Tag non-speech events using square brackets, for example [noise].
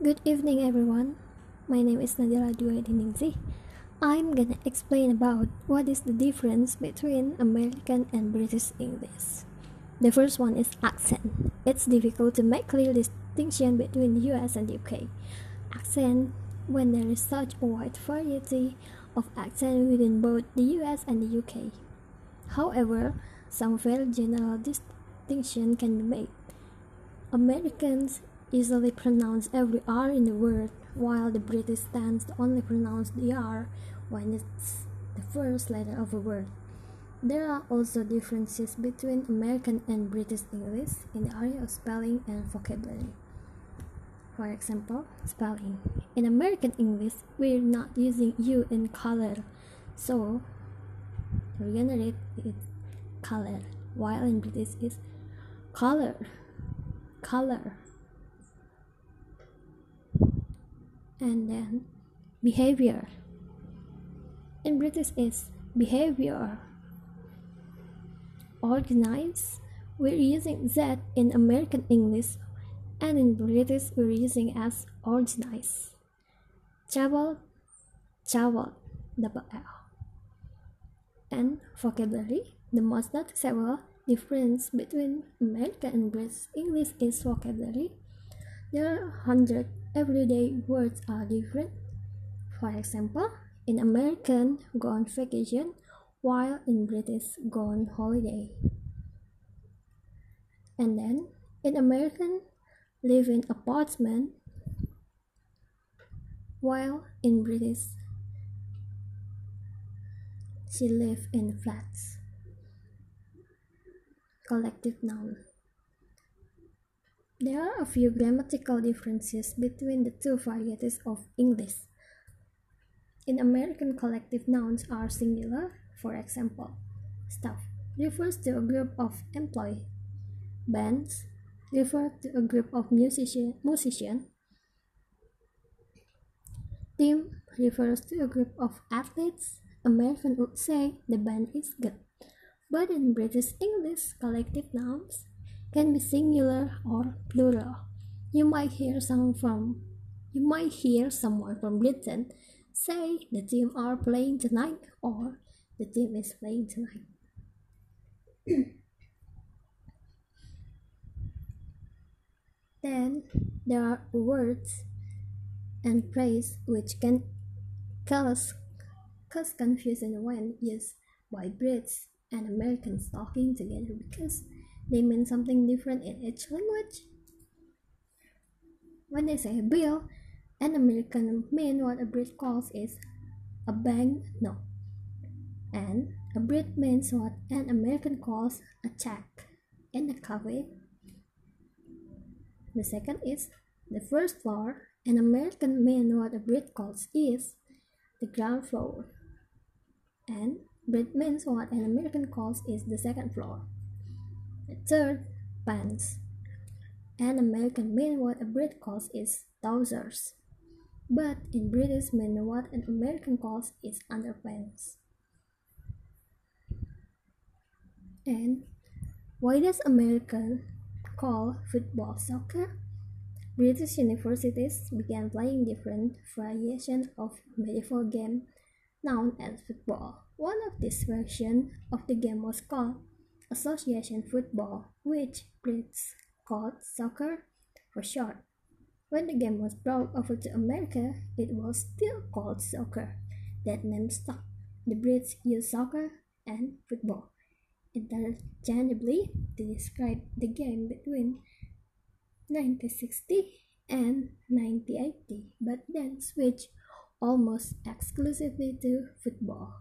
Good evening, everyone. My name is Nadira Duaidiningzi. I'm gonna explain about what is the difference between American and British English. The first one is accent. It's difficult to make clear distinction between the US and the UK. Accent when there is such a wide variety of accent within both the US and the UK. However, some very general distinction can be made. Americans easily pronounce every R in the word, while the British tends to only pronounce the R when it's the first letter of a word. There are also differences between American and British English in the area of spelling and vocabulary. For example, spelling. In American English, we're not using U in color, so gonna read it color, while in British it's color, color. And then behavior. In British is behavior. Organize. We're using that in American English and in British we're using as organize. Travel, travel, double L. And vocabulary. The most noticeable difference between American and British English is vocabulary. There are hundred everyday words are different. For example, in American, go on vacation, while in British, go on holiday. And then, in American, live in apartment, while in British, she live in flats. Collective noun. There are a few grammatical differences between the two varieties of English. In American, collective nouns are singular. For example, staff refers to a group of employees. Bands refer to a group of musician, musician. Team refers to a group of athletes. American would say the band is good. But in British English, collective nouns can be singular or plural. You might hear someone from you might hear someone from Britain say the team are playing tonight or the team is playing tonight. [clears throat] then there are words and phrase which can cause, cause confusion when used by Brits and Americans talking together because they mean something different in each language. When they say bill, an American mean what a Brit calls is a bank note, and a Brit means what an American calls a check in a cafe. The second is the first floor. An American mean what a Brit calls is the ground floor, and Brit means what an American calls is the second floor. The third, pants. An American mean what a Brit calls is trousers. But in British mean what an American calls is underpants. And why does American call football soccer? British universities began playing different variations of medieval game known as football. One of these versions of the game was called association football, which Brits called soccer for short. When the game was brought over to America, it was still called soccer. That name stuck. The Brits used soccer and football interchangeably to describe the game between 1960 and 1980, but then switched almost exclusively to football.